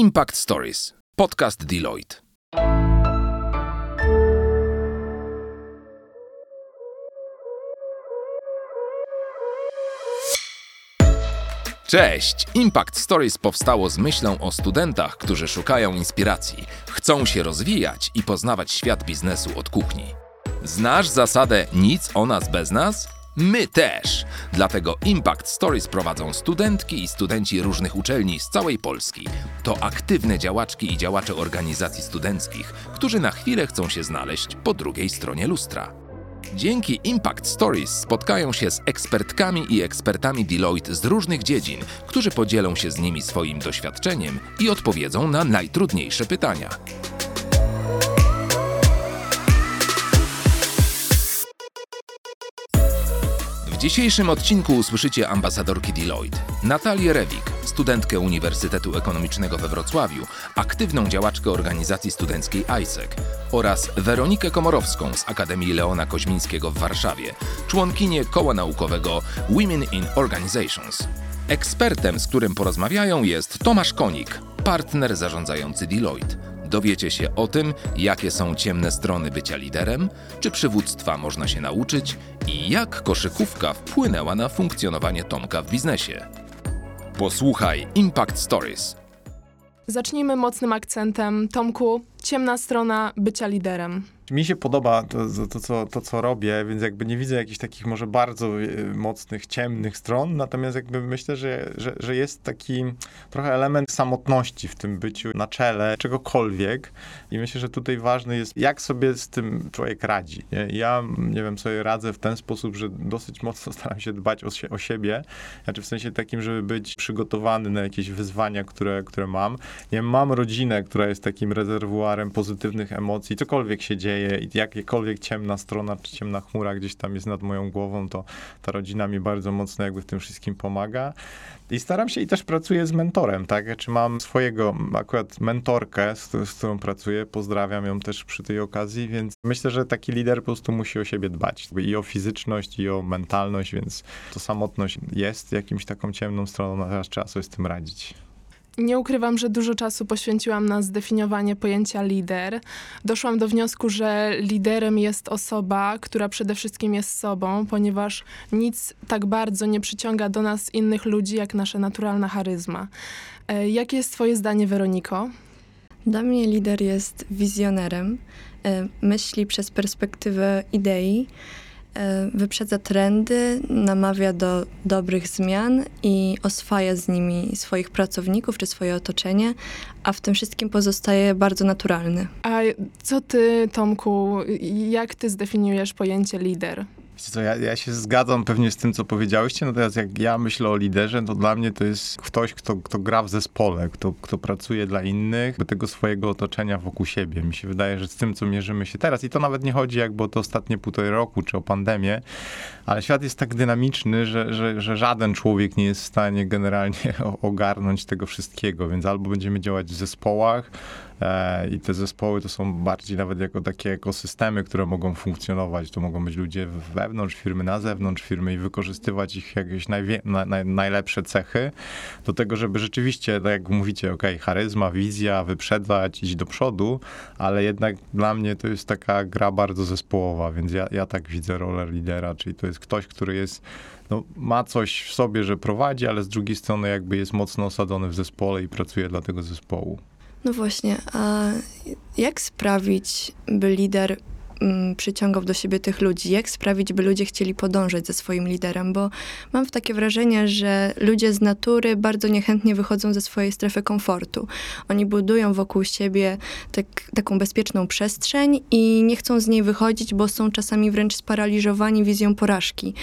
Impact Stories, podcast Deloitte. Cześć! Impact Stories powstało z myślą o studentach, którzy szukają inspiracji, chcą się rozwijać i poznawać świat biznesu od kuchni. Znasz zasadę nic o nas bez nas? My też! Dlatego Impact Stories prowadzą studentki i studenci różnych uczelni z całej Polski. To aktywne działaczki i działacze organizacji studenckich, którzy na chwilę chcą się znaleźć po drugiej stronie lustra. Dzięki Impact Stories spotkają się z ekspertkami i ekspertami Deloitte z różnych dziedzin, którzy podzielą się z nimi swoim doświadczeniem i odpowiedzą na najtrudniejsze pytania. Dzisiejszym odcinku usłyszycie ambasadorki Deloitte, Natalię Rewik, studentkę Uniwersytetu Ekonomicznego we Wrocławiu, aktywną działaczkę organizacji studenckiej ISEC oraz Weronikę Komorowską z Akademii Leona Koźmińskiego w Warszawie, członkinię koła naukowego Women in Organizations. Ekspertem, z którym porozmawiają jest Tomasz Konik, partner zarządzający Deloitte. Dowiecie się o tym, jakie są ciemne strony bycia liderem, czy przywództwa można się nauczyć i jak koszykówka wpłynęła na funkcjonowanie Tomka w biznesie. Posłuchaj Impact Stories. Zacznijmy mocnym akcentem. Tomku, ciemna strona bycia liderem. Mi się podoba to, to, co, to, co robię, więc jakby nie widzę jakichś takich może bardzo e, mocnych, ciemnych stron, natomiast jakby myślę, że, że, że jest taki trochę element samotności w tym byciu na czele czegokolwiek i myślę, że tutaj ważne jest, jak sobie z tym człowiek radzi. Ja, nie wiem, sobie radzę w ten sposób, że dosyć mocno staram się dbać o, o siebie, znaczy w sensie takim, żeby być przygotowany na jakieś wyzwania, które, które mam. Nie mam rodzinę, która jest takim rezerwuarem pozytywnych emocji, cokolwiek się dzieje, jakiekolwiek ciemna strona czy ciemna chmura gdzieś tam jest nad moją głową, to ta rodzina mi bardzo mocno jakby w tym wszystkim pomaga. I staram się i też pracuję z mentorem, tak? Czy mam swojego akurat mentorkę, z, z którą pracuję, pozdrawiam ją też przy tej okazji, więc myślę, że taki lider po prostu musi o siebie dbać. I o fizyczność, i o mentalność, więc to samotność jest jakimś taką ciemną stroną, natomiast trzeba sobie z tym radzić. Nie ukrywam, że dużo czasu poświęciłam na zdefiniowanie pojęcia lider. Doszłam do wniosku, że liderem jest osoba, która przede wszystkim jest sobą, ponieważ nic tak bardzo nie przyciąga do nas innych ludzi, jak nasza naturalna charyzma. E, jakie jest Twoje zdanie, Weroniko? Dla mnie lider jest wizjonerem, e, myśli przez perspektywę idei wyprzedza trendy, namawia do dobrych zmian i oswaja z nimi swoich pracowników czy swoje otoczenie, a w tym wszystkim pozostaje bardzo naturalny. A co ty, Tomku, jak ty zdefiniujesz pojęcie lider? Co, ja, ja, się zgadzam pewnie z tym, co powiedziałyście, natomiast jak ja myślę o liderze, to dla mnie to jest ktoś, kto, kto gra w zespole, kto, kto pracuje dla innych, by tego swojego otoczenia wokół siebie. Mi się wydaje, że z tym, co mierzymy się teraz, i to nawet nie chodzi jakby o to ostatnie półtorej roku, czy o pandemię, ale świat jest tak dynamiczny, że, że, że żaden człowiek nie jest w stanie generalnie ogarnąć tego wszystkiego, więc albo będziemy działać w zespołach, I te zespoły to są bardziej nawet jako takie ekosystemy, które mogą funkcjonować. To mogą być ludzie wewnątrz firmy, na zewnątrz firmy i wykorzystywać ich jakieś na, na, najlepsze cechy do tego, żeby rzeczywiście, tak jak mówicie, ok, charyzma, wizja, wyprzedzać, iść do przodu, ale jednak dla mnie to jest taka gra bardzo zespołowa, więc ja, ja tak widzę rolę lidera, czyli to jest ktoś, który jest no, ma coś w sobie, że prowadzi, ale z drugiej strony jakby jest mocno osadzony w zespole i pracuje dla tego zespołu. No właśnie, a jak sprawić, by lider przyciągał do siebie tych ludzi? Jak sprawić, by ludzie chcieli podążać za swoim liderem? Bo mam takie wrażenie, że ludzie z natury bardzo niechętnie wychodzą ze swojej strefy komfortu. Oni budują wokół siebie tak, taką bezpieczną przestrzeń i nie chcą z niej wychodzić, bo są czasami wręcz sparaliżowani wizją porażki.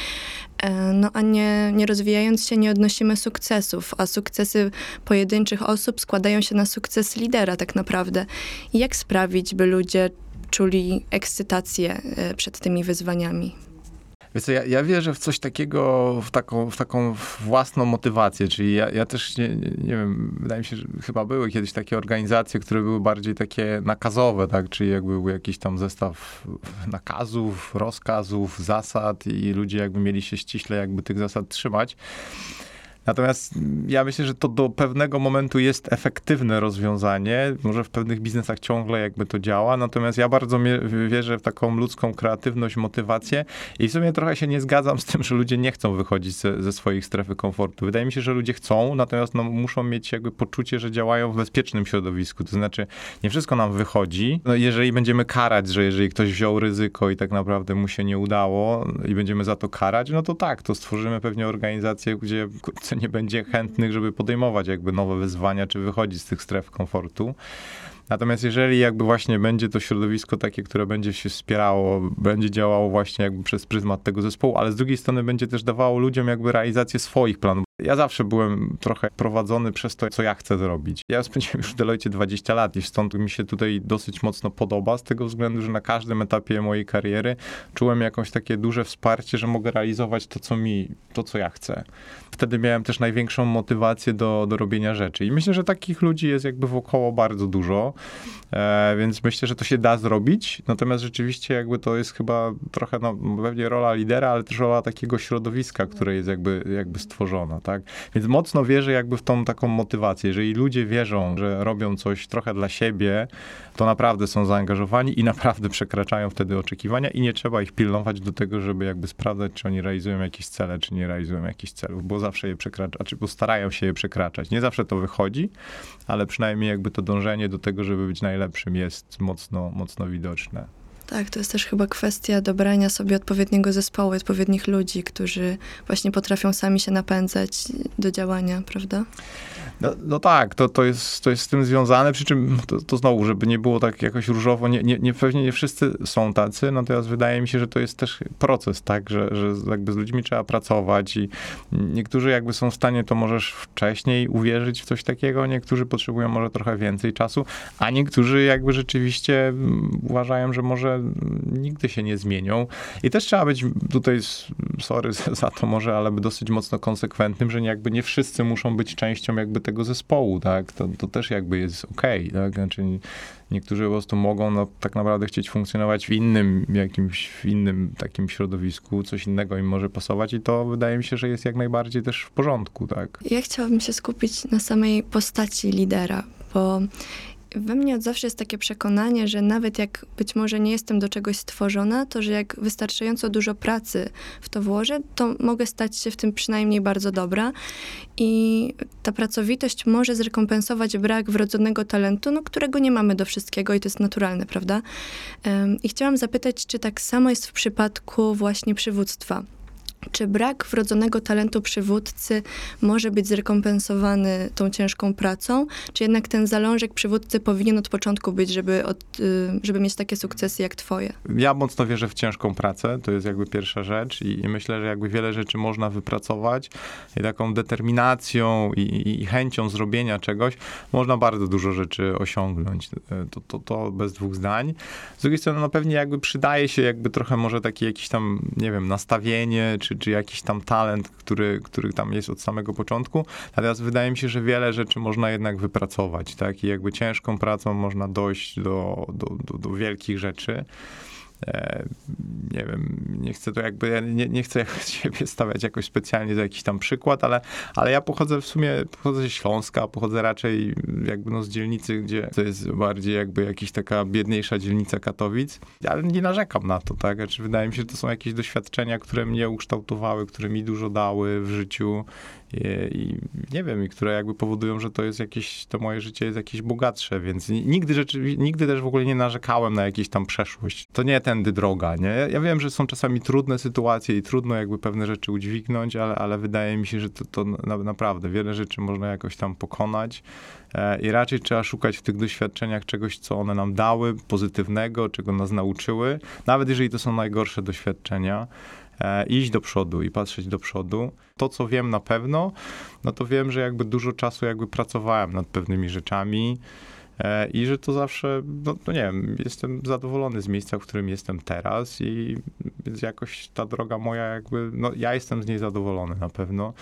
E, no a nie, nie rozwijając się, nie odnosimy sukcesów, a sukcesy pojedynczych osób składają się na sukces lidera tak naprawdę. I jak sprawić, by ludzie czuli ekscytację e, przed tymi wyzwaniami? Wiesz ja, ja wierzę w coś takiego, w taką, w taką własną motywację, czyli ja, ja też nie, nie, wiem, wydaje mi się, że chyba były kiedyś takie organizacje, które były bardziej takie nakazowe, tak, czyli jakby był jakiś tam zestaw nakazów, rozkazów, zasad i ludzie jakby mieli się ściśle jakby tych zasad trzymać. Natomiast ja myślę, że to do pewnego momentu jest efektywne rozwiązanie. Może w pewnych biznesach ciągle jakby to działa, natomiast ja bardzo wierzę w taką ludzką kreatywność, motywację i w sumie trochę się nie zgadzam z tym, że ludzie nie chcą wychodzić ze, ze swoich strefy komfortu. Wydaje mi się, że ludzie chcą, natomiast no, muszą mieć jakby poczucie, że działają w bezpiecznym środowisku. To znaczy, nie wszystko nam wychodzi. No, jeżeli będziemy karać, że jeżeli ktoś wziął ryzyko i tak naprawdę mu się nie udało i będziemy za to karać, no to tak, to stworzymy pewnie organizację, gdzie nie będzie chętnych, żeby podejmować jakby nowe wyzwania, czy wychodzić z tych stref komfortu. Natomiast jeżeli jakby właśnie będzie to środowisko takie, które będzie się wspierało, będzie działało właśnie jakby przez pryzmat tego zespołu, ale z drugiej strony będzie też dawało ludziom jakby realizację swoich planów. Ja zawsze byłem trochę prowadzony przez to, co ja chcę zrobić. Ja spędziłem już w Deloitte 20 lat i stąd mi się tutaj dosyć mocno podoba, z tego względu, że na każdym etapie mojej kariery czułem jakąś takie duże wsparcie, że mogę realizować to, co mi, to, co ja chcę. Wtedy miałem też największą motywację do, do robienia rzeczy. I myślę, że takich ludzi jest jakby wokoło bardzo dużo, e, więc myślę, że to się da zrobić. Natomiast rzeczywiście jakby to jest chyba trochę, no pewnie rola lidera, ale też rola takiego środowiska, które jest jakby, jakby stworzona tak? Więc mocno wierzę jakby w tą taką motywację. Jeżeli ludzie wierzą, że robią coś trochę dla siebie, to naprawdę są zaangażowani i naprawdę przekraczają wtedy oczekiwania i nie trzeba ich pilnować do tego, żeby jakby sprawdzać, czy oni realizują jakieś cele, czy nie realizują jakichś celów, bo zawsze je przekraczają, czy bo starają się je przekraczać. Nie zawsze to wychodzi, ale przynajmniej jakby to dążenie do tego, żeby być najlepszym jest mocno, mocno widoczne. Tak, to jest też chyba kwestia dobrania sobie odpowiedniego zespołu, odpowiednich ludzi, którzy właśnie potrafią sami się napędzać do działania, prawda? No, no, tak, to, to, jest, to jest z tym związane, przy czym to, to znowu, żeby nie było tak jakoś różowo, nie, nie, nie, pewnie nie wszyscy są tacy, natomiast wydaje mi się, że to jest też proces, tak, że, że jakby z ludźmi trzeba pracować i niektórzy jakby są w stanie to możesz wcześniej uwierzyć w coś takiego, niektórzy potrzebują może trochę więcej czasu, a niektórzy jakby rzeczywiście uważają, że może nigdy się nie zmienią i też trzeba być tutaj, sorry za to może, ale dosyć mocno konsekwentnym, że jakby nie wszyscy muszą być częścią jakby tego zespołu, tak? To, to też jakby jest okej, okay, tak? Znaczy niektórzy po prostu mogą no, tak naprawdę chcieć funkcjonować w innym jakimś, w innym takim środowisku, coś innego im może pasować i to wydaje mi się, że jest jak najbardziej też w porządku, tak? Ja chciałabym się skupić na samej postaci lidera, bo we mnie od zawsze jest takie przekonanie, że nawet jak być może nie jestem do czegoś stworzona, to że jak wystarczająco dużo pracy w to włożę, to mogę stać się w tym przynajmniej bardzo dobra. I ta pracowitość może zrekompensować brak wrodzonego talentu, no, którego nie mamy do wszystkiego i to jest naturalne, prawda? I chciałam zapytać, czy tak samo jest w przypadku właśnie przywództwa. Czy brak wrodzonego talentu przywódcy może być zrekompensowany tą ciężką pracą, czy jednak ten zalążek przywódcy powinien od początku być, żeby, od, y, żeby mieć takie sukcesy jak twoje? Ja mocno wierzę w ciężką pracę, to jest jakby pierwsza rzecz i, i myślę, że jakby wiele rzeczy można wypracować i taką determinacją i, i, chęcią zrobienia czegoś można bardzo dużo rzeczy osiągnąć. To, to, to bez dwóch zdań. Z drugiej strony, no pewnie jakby przydaje się jakby trochę może takie jakieś tam, nie wiem, nastawienie, czy, czy jakiś tam talent, który, który tam jest od samego początku. Natomiast wydaje mi się, że wiele rzeczy można jednak wypracować, tak? I jakby ciężką pracą można dojść do, do, do, do wielkich rzeczy. E, nie wiem, nie chcę to jakby, nie, nie chcę siebie stawiać jakoś specjalnie za jakiś tam przykład, ale, ale ja pochodzę w sumie, pochodzę ze Śląska, pochodzę raczej jakby no z dzielnicy, gdzie to jest bardziej jakby jakaś taka biedniejsza dzielnica Katowic, ale nie narzekam na to, tak? Znaczy, wydaje mi się, że to są jakieś doświadczenia, które mnie ukształtowały, które mi dużo dały w życiu i, i, nie wiem, i które jakby powodują, że to jest jakieś, to moje życie jest jakieś bogatsze, więc nigdy rzeczy, nigdy też w ogóle nie narzekałem na jakieś tam przeszłość. To nie tędy droga, nie? Ja wiem, że są czasami trudne sytuacje i trudno jakby pewne rzeczy udźwignąć, ale, ale wydaje mi się, że to, to na, naprawdę wiele rzeczy można jakoś tam pokonać e, i raczej trzeba szukać w tych doświadczeniach czegoś, co one nam dały, pozytywnego, czego nas nauczyły, nawet jeżeli to są najgorsze doświadczenia. E, iść do przodu i patrzeć do przodu. To, co wiem na pewno, no to wiem, że jakby dużo czasu jakby pracowałem nad pewnymi rzeczami. E, I że to zawsze, no, no nie wiem, jestem zadowolony z miejsca, w którym jestem teraz i więc jakoś ta droga moja jakby, no ja jestem z niej zadowolony na pewno.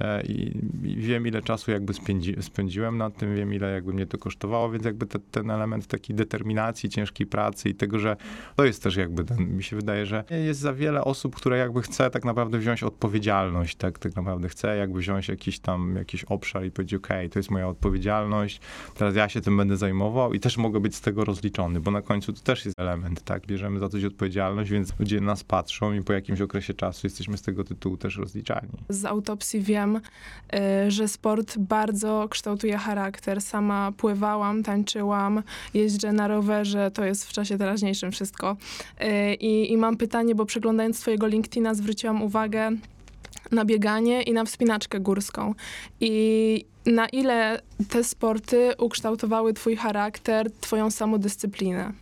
E, i, i wiem ile czasu jakby spędzi, spędziłem nad tym, wiem ile jakby mnie to kosztowało, więc jakby te, ten element takiej determinacji, ciężkiej pracy i tego, że to jest też jakby ten, mi się wydaje, że jest za wiele osób, które jakby chce tak naprawdę wziąć odpowiedzialność, tak, tak naprawdę chce jakby wziąć jakiś tam, jakiś obszar i powiedzieć, okej, okay, to jest moja odpowiedzialność, teraz ja się tym będę zajmował i też mogę być z tego rozliczony, bo na końcu to też jest element, tak? Bierzemy za coś odpowiedzialność, więc ludzie nas patrzą i po jakimś okresie czasu jesteśmy z tego tytułu też rozliczani. Z autopsji wiem, y, że sport bardzo kształtuje charakter. Sama pływałam, tańczyłam, jeżdżę na rowerze, to jest w czasie teraźniejszym wszystko. Y, I, i mam pytanie, bo przeglądając twojego LinkedIna zwróciłam uwagę na bieganie i na wspinaczkę górską. I na ile te sporty ukształtowały twój charakter, twoją samodyscyplinę?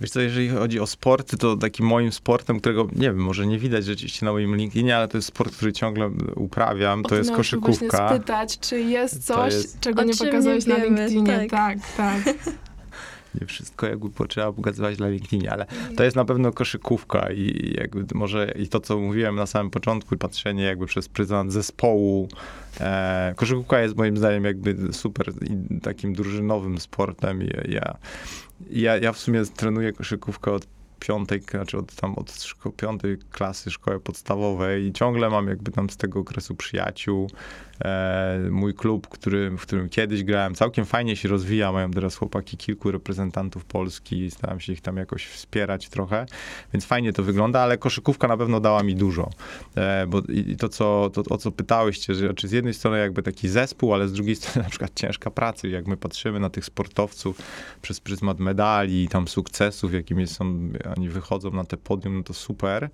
Wiesz co, jeżeli chodzi o sporty, to takim moim sportem, którego, nie wiem, może nie widać rzeczywiście na moim LinkedInie, ale to jest sport, który ciągle uprawiam, to jest koszykówka. Właśnie spytać, czy jest coś, jest... czego nie pokazałeś nie na LinkedInie. Tak, tak. tak. nie wszystko jakby potrzeba pokazywać na LinkedInie, ale to jest na pewno koszykówka i jakby może i to, co mówiłem na samym początku, patrzenie jakby przez pryzmat zespołu. E, koszykówka jest moim zdaniem jakby super takim drużynowym sportem. Ja, ja, ja w sumie trenuję koszykówkę od piątej, znaczy od tam od szko- piątej klasy szkoły podstawowej i ciągle mam jakby tam z tego okresu przyjaciół. E, mój klub, który, w którym kiedyś grałem, całkiem fajnie się rozwija. Mają teraz chłopaki kilku reprezentantów Polski i staram się ich tam jakoś wspierać trochę, więc fajnie to wygląda, ale koszykówka na pewno dała mi dużo. E, bo i to, co, to, o co pytałyście, że znaczy z jednej strony jakby taki zespół, ale z drugiej strony na przykład ciężka praca. Jak my patrzymy na tych sportowców przez pryzmat medali i tam sukcesów, jakimi są, oni wychodzą na te podium, no to super,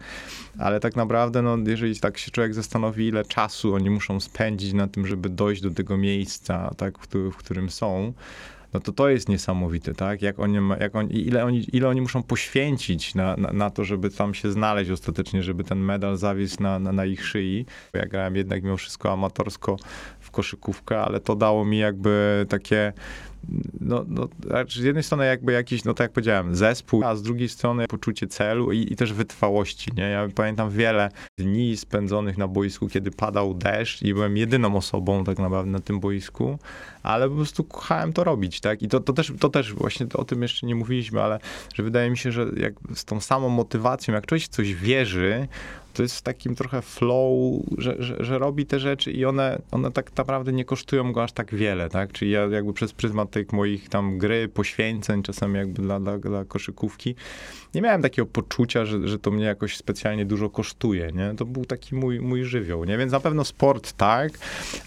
ale tak naprawdę, no, jeżeli tak się człowiek zastanowi, ile czasu oni muszą spędzić na tym, żeby dojść do tego miejsca, tak, w, którym są, no to to jest niesamowite, tak? Jak oni, jak oni, ile, oni, ile oni muszą poświęcić na, na, na, to, żeby tam się znaleźć ostatecznie, żeby ten medal zawisł na, na, na ich szyi. Ja grałem jednak mimo wszystko amatorsko w koszykówkę, ale to dało mi jakby takie no, no, z jednej strony jakby jakiś, no tak jak powiedziałem, zespół, a z drugiej strony poczucie celu i, i, też wytrwałości, nie? Ja pamiętam wiele dni spędzonych na boisku, kiedy padał deszcz i byłem jedyną osobą tak naprawdę na tym boisku, ale po prostu kochałem to robić, tak? I to, to, też, to też właśnie o tym jeszcze nie mówiliśmy, ale że wydaje mi się, że jak z tą samą motywacją, jak ktoś coś wierzy, to jest w takim trochę flow, że, że, że, robi te rzeczy i one, one tak naprawdę nie kosztują go aż tak wiele, tak? Czyli ja jakby przez pryzmat tych moich tam gry, poświęceń, czasem jakby dla, dla, dla koszykówki, nie miałem takiego poczucia, że, że to mnie jakoś specjalnie dużo kosztuje, nie? To był taki mój, mój żywioł, nie? Więc na pewno sport tak,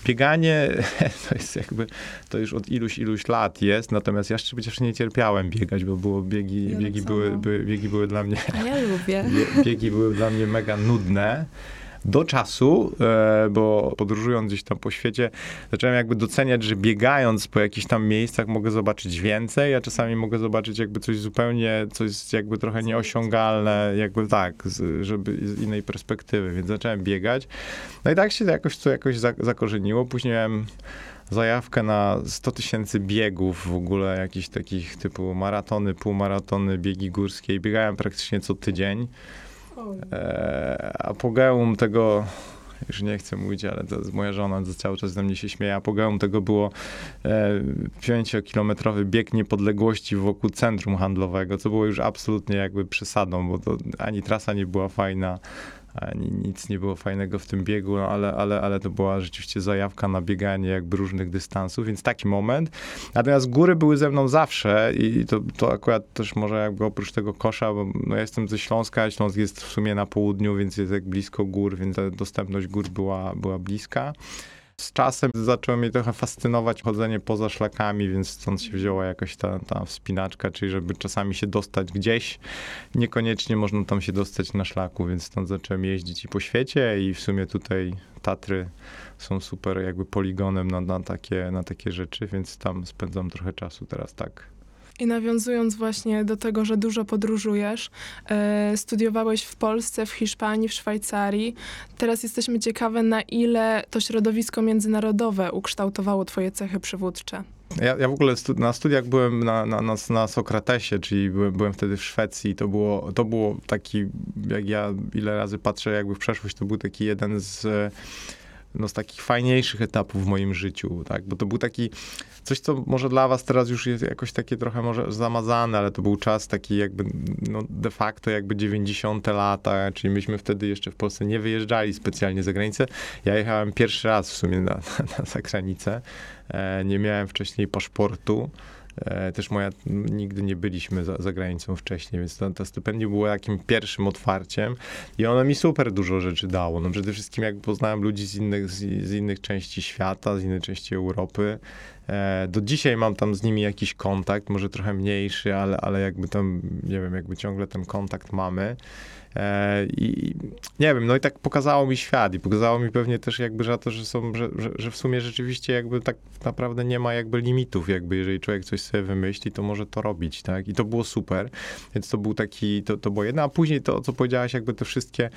bieganie to jest jakby, to już od iluś, iluś lat jest, natomiast ja przecież nie cierpiałem biegać, bo było biegi, biegi, były, by, biegi były dla mnie... A ja lubię. Biegi były dla mnie mega nudne do czasu, e, bo podróżując gdzieś tam po świecie, zacząłem jakby doceniać, że biegając po jakichś tam miejscach mogę zobaczyć więcej, a czasami mogę zobaczyć jakby coś zupełnie, coś jakby trochę nieosiągalne, jakby tak, żeby z innej perspektywy, więc zacząłem biegać. No i tak się jakoś to jakoś zakorzeniło. Później miałem zajawkę na 100 tysięcy biegów w ogóle, jakichś takich typu maratony, półmaratony, biegi górskie. Biegałem praktycznie co tydzień. E, apogeum tego, już nie chcę mówić, ale to jest moja żona cały czas ze mnie się śmieje. Apogeum tego było e, 5-kilometrowy bieg niepodległości wokół centrum handlowego, co było już absolutnie jakby przesadą, bo to ani trasa nie była fajna, nic nie było fajnego w tym biegu, no ale, ale, ale to była rzeczywiście zajawka na bieganie jakby różnych dystansów, więc taki moment. Natomiast góry były ze mną zawsze i to, to akurat też może jakby oprócz tego kosza, bo no jestem ze Śląska, Śląsk jest w sumie na południu, więc jest jak blisko gór, więc dostępność gór była, była bliska. Z czasem zaczęło mnie trochę fascynować chodzenie poza szlakami, więc stąd się wzięła jakoś ta, ta wspinaczka, czyli żeby czasami się dostać gdzieś, niekoniecznie można tam się dostać na szlaku, więc stąd zacząłem jeździć i po świecie i w sumie tutaj Tatry są super jakby poligonem na, na, takie, na takie rzeczy, więc tam spędzam trochę czasu teraz tak i nawiązując właśnie do tego, że dużo podróżujesz, e, studiowałeś w Polsce, w Hiszpanii, w Szwajcarii. Teraz jesteśmy ciekawe, na ile to środowisko międzynarodowe ukształtowało twoje cechy przywódcze. Ja, ja w ogóle stu, na studiach byłem na, na, na, na Sokratesie, czyli byłem, byłem wtedy w Szwecji. To było, to było taki, jak ja ile razy patrzę jakby w przeszłość, to był taki jeden z no, z takich fajniejszych etapów w moim życiu, tak? Bo to był taki, coś, co może dla was teraz już jest jakoś takie trochę może zamazane, ale to był czas taki jakby, no de facto jakby 90 lata, czyli myśmy wtedy jeszcze w Polsce nie wyjeżdżali specjalnie za granicę. Ja jechałem pierwszy raz w sumie na, na, na zagranicę. E, nie miałem wcześniej paszportu. E, też moja, nigdy nie byliśmy za, za granicą wcześniej, więc to, to stypendium było takim pierwszym otwarciem i ono mi super dużo rzeczy dało. No przede wszystkim jak poznałem ludzi z innych, z, z innych części świata, z innej części Europy. E, do dzisiaj mam tam z nimi jakiś kontakt, może trochę mniejszy, ale, ale jakby tam, nie wiem, jakby ciągle ten kontakt mamy. E, I nie wiem, no i tak pokazało mi świat i pokazało mi pewnie też jakby, że to, że są, że, że, że, w sumie rzeczywiście jakby tak naprawdę nie ma jakby limitów, jakby jeżeli człowiek coś sobie wymyśli, to może to robić, tak? I to było super, więc to był taki, to, to było jedno, a później to, co powiedziałaś, jakby te wszystkie,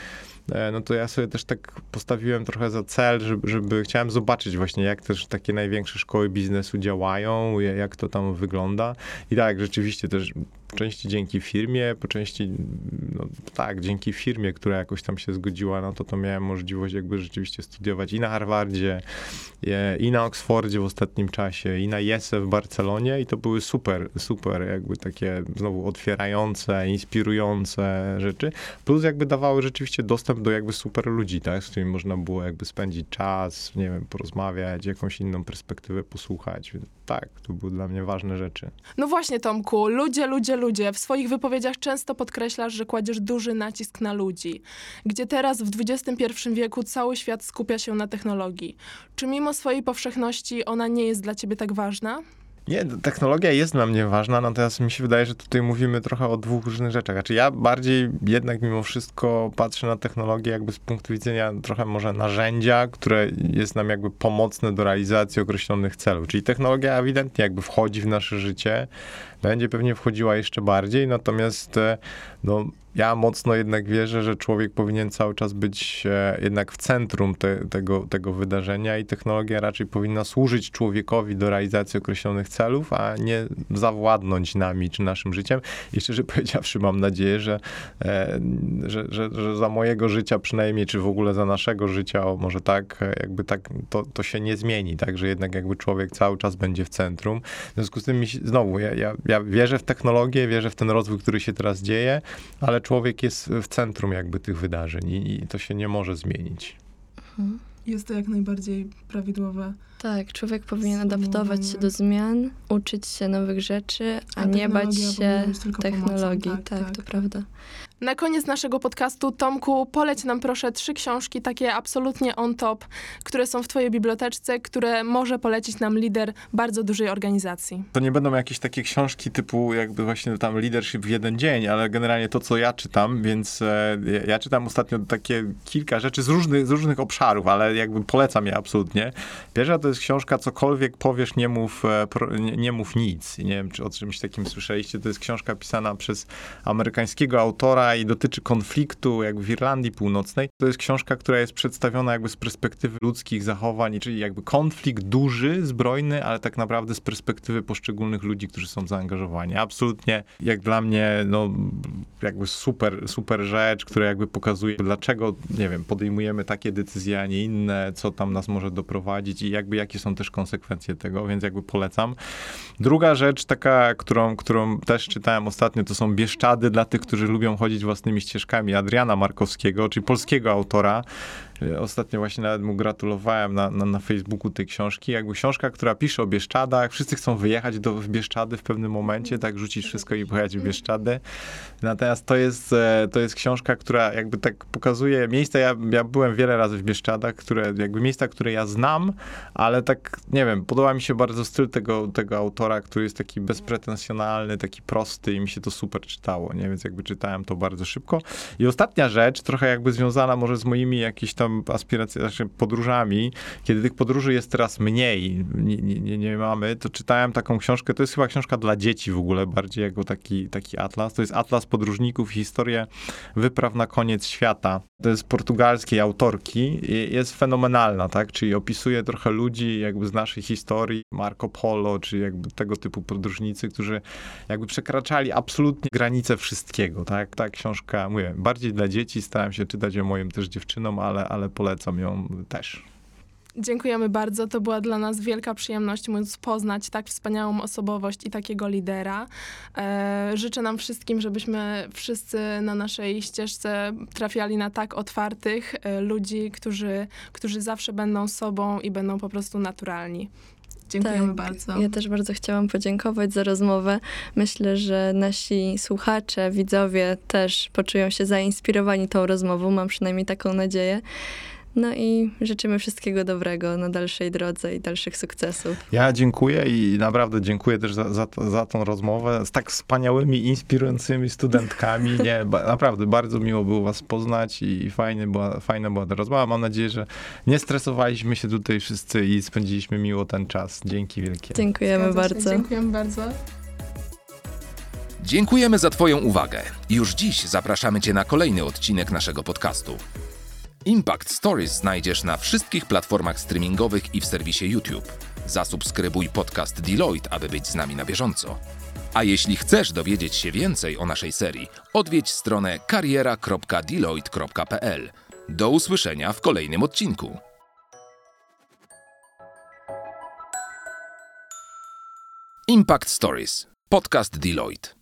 e, no to ja sobie też tak postawiłem trochę za cel, żeby, żeby chciałem zobaczyć właśnie, jak też takie największe szkoły biznesu działają, jak to tam wygląda. I tak, rzeczywiście też po części dzięki firmie, po części, no tak, dzięki firmie, która jakoś tam się zgodziła, no to to miałem możliwość jakby rzeczywiście studiować i na Harvardzie, i na Oksfordzie w ostatnim czasie, i na JESE w Barcelonie i to były super, super jakby takie znowu otwierające, inspirujące rzeczy, plus jakby dawały rzeczywiście dostęp do jakby super ludzi, tak, z którymi można było jakby spędzić czas, nie wiem, porozmawiać, jakąś inną perspektywę posłuchać, tak, to były dla mnie ważne rzeczy. No właśnie Tomku, ludzie, ludzie, ludzie. W swoich wypowiedziach często podkreślasz, że kładziesz duży nacisk na ludzi, gdzie teraz w XXI wieku cały świat skupia się na technologii. Czy mimo swojej powszechności ona nie jest dla ciebie tak ważna? Nie, technologia jest dla mnie ważna, natomiast mi się wydaje, że tutaj mówimy trochę o dwóch różnych rzeczach. Znaczy ja bardziej jednak mimo wszystko patrzę na technologię jakby z punktu widzenia trochę może narzędzia, które jest nam jakby pomocne do realizacji określonych celów. Czyli technologia ewidentnie jakby wchodzi w nasze życie, będzie pewnie wchodziła jeszcze bardziej, natomiast e, no, ja mocno jednak wierzę, że człowiek powinien cały czas być e, jednak w centrum te, tego, tego wydarzenia i technologia raczej powinna służyć człowiekowi do realizacji określonych celów, a nie zawładnąć nami czy naszym życiem. I szczerze powiedziawszy, mam nadzieję, że, e, że, że, że za mojego życia przynajmniej, czy w ogóle za naszego życia, o, może tak, jakby tak, to, to się nie zmieni, tak, że jednak jakby człowiek cały czas będzie w centrum. W związku z tym, znowu, ja, ja, ja wierzę w technologię, wierzę w ten rozwój, który się teraz dzieje, ale człowiek jest w centrum jakby tych wydarzeń i, i to się nie może zmienić. Mhm. Jest to jak najbardziej prawidłowe. Tak, człowiek powinien adaptować się do zmian, uczyć się nowych rzeczy, a, a nie bać się technologii. Tak, tak, tak, to prawda. Na koniec naszego podcastu, Tomku, poleć nam proszę trzy książki, takie absolutnie on top, które są w twojej biblioteczce, które może polecić nam lider bardzo dużej organizacji. To nie będą jakieś takie książki typu jakby właśnie tam leadership w jeden dzień, ale generalnie to, co ja czytam, więc e, ja czytam ostatnio takie kilka rzeczy z różnych, z różnych obszarów, ale jakby polecam je absolutnie. Pierwsza to jest książka Cokolwiek powiesz, nie mów, e, nie, mów nic. Nie wiem, czy o czymś takim słyszeliście. To jest książka pisana przez amerykańskiego autora, i dotyczy konfliktu jakby w Irlandii Północnej. To jest książka, która jest przedstawiona jakby z perspektywy ludzkich zachowań, czyli jakby konflikt duży, zbrojny, ale tak naprawdę z perspektywy poszczególnych ludzi, którzy są zaangażowani. Absolutnie, jak dla mnie, no jakby super, super rzecz, która jakby pokazuje, dlaczego, nie wiem, podejmujemy takie decyzje, a nie inne, co tam nas może doprowadzić i jakby jakie są też konsekwencje tego, więc jakby polecam. Druga rzecz, taka, którą, którą też czytałem ostatnio, to są Bieszczady dla tych, którzy lubią chodzić własnymi ścieżkami Adriana Markowskiego, czyli polskiego autora, Ostatnio właśnie nawet mu gratulowałem na, na, na Facebooku tej książki. Jakby książka, która pisze o Bieszczadach. Wszyscy chcą wyjechać do, Bieszczady w pewnym momencie, tak rzucić wszystko i pojechać w Bieszczady. Natomiast to jest, e, to jest książka, która jakby tak pokazuje miejsca. Ja, ja byłem wiele razy w Bieszczadach, które jakby miejsca, które ja znam, ale tak, nie wiem, podoba mi się bardzo styl tego, tego autora, który jest taki bezpretensjonalny, taki prosty i mi się to super czytało, nie? Więc jakby czytałem to bardzo szybko. I ostatnia rzecz, trochę jakby związana może z moimi jakimiś tam nazywam aspiracje, znaczy podróżami, kiedy tych podróży jest teraz mniej, nie, nie, nie mamy, to czytałem taką książkę, to jest chyba książka dla dzieci w ogóle, bardziej jako taki, taki atlas. To jest Atlas Podróżników, historię wypraw na koniec świata. To jest portugalskiej autorki jest fenomenalna, tak? Czyli opisuje trochę ludzi jakby z naszej historii, Marco Polo, czy jakby tego typu podróżnicy, którzy jakby przekraczali absolutnie granice wszystkiego, tak? Ta książka, mówię, bardziej dla dzieci, starałem się czytać ją moim też dziewczynom, ale, ale polecam ją też. Dziękujemy bardzo. To była dla nas wielka przyjemność móc poznać tak wspaniałą osobowość i takiego lidera. E, życzę nam wszystkim, żebyśmy wszyscy na naszej ścieżce trafiali na tak otwartych e, ludzi, którzy, którzy zawsze będą sobą i będą po prostu naturalni. Dziękujemy Tak, bardzo. Ja też bardzo chciałam podziękować za rozmowę. Myślę, że nasi słuchacze, widzowie też poczują się zainspirowani tą rozmową. Mam przynajmniej taką nadzieję. No i życzymy wszystkiego dobrego na dalszej drodze i dalszych sukcesów. Ja dziękuję i naprawdę dziękuję też za, za, za tą rozmowę z tak wspaniałymi, inspirującymi studentkami. Nie, ba, naprawdę bardzo miło było was poznać i, i fajnie była, fajna była ta rozmowa. Mam nadzieję, że nie stresowaliśmy się tutaj wszyscy i spędziliśmy miło ten czas. Dzięki wielkie. Dziękujemy Zgadza się. bardzo. Dziękujemy bardzo. Dziękujemy za Twoją uwagę. Już dziś zapraszamy Cię na kolejny odcinek naszego podcastu. Impact Stories znajdziesz na wszystkich platformach streamingowych i w serwisie YouTube. Zasubskrybuj podcast Deloitte, aby być z nami na bieżąco. A jeśli chcesz dowiedzieć się więcej o naszej serii, odwiedź stronę kariera.deloitte.pl. Do usłyszenia w kolejnym odcinku. Impact Stories. Podcast Deloitte.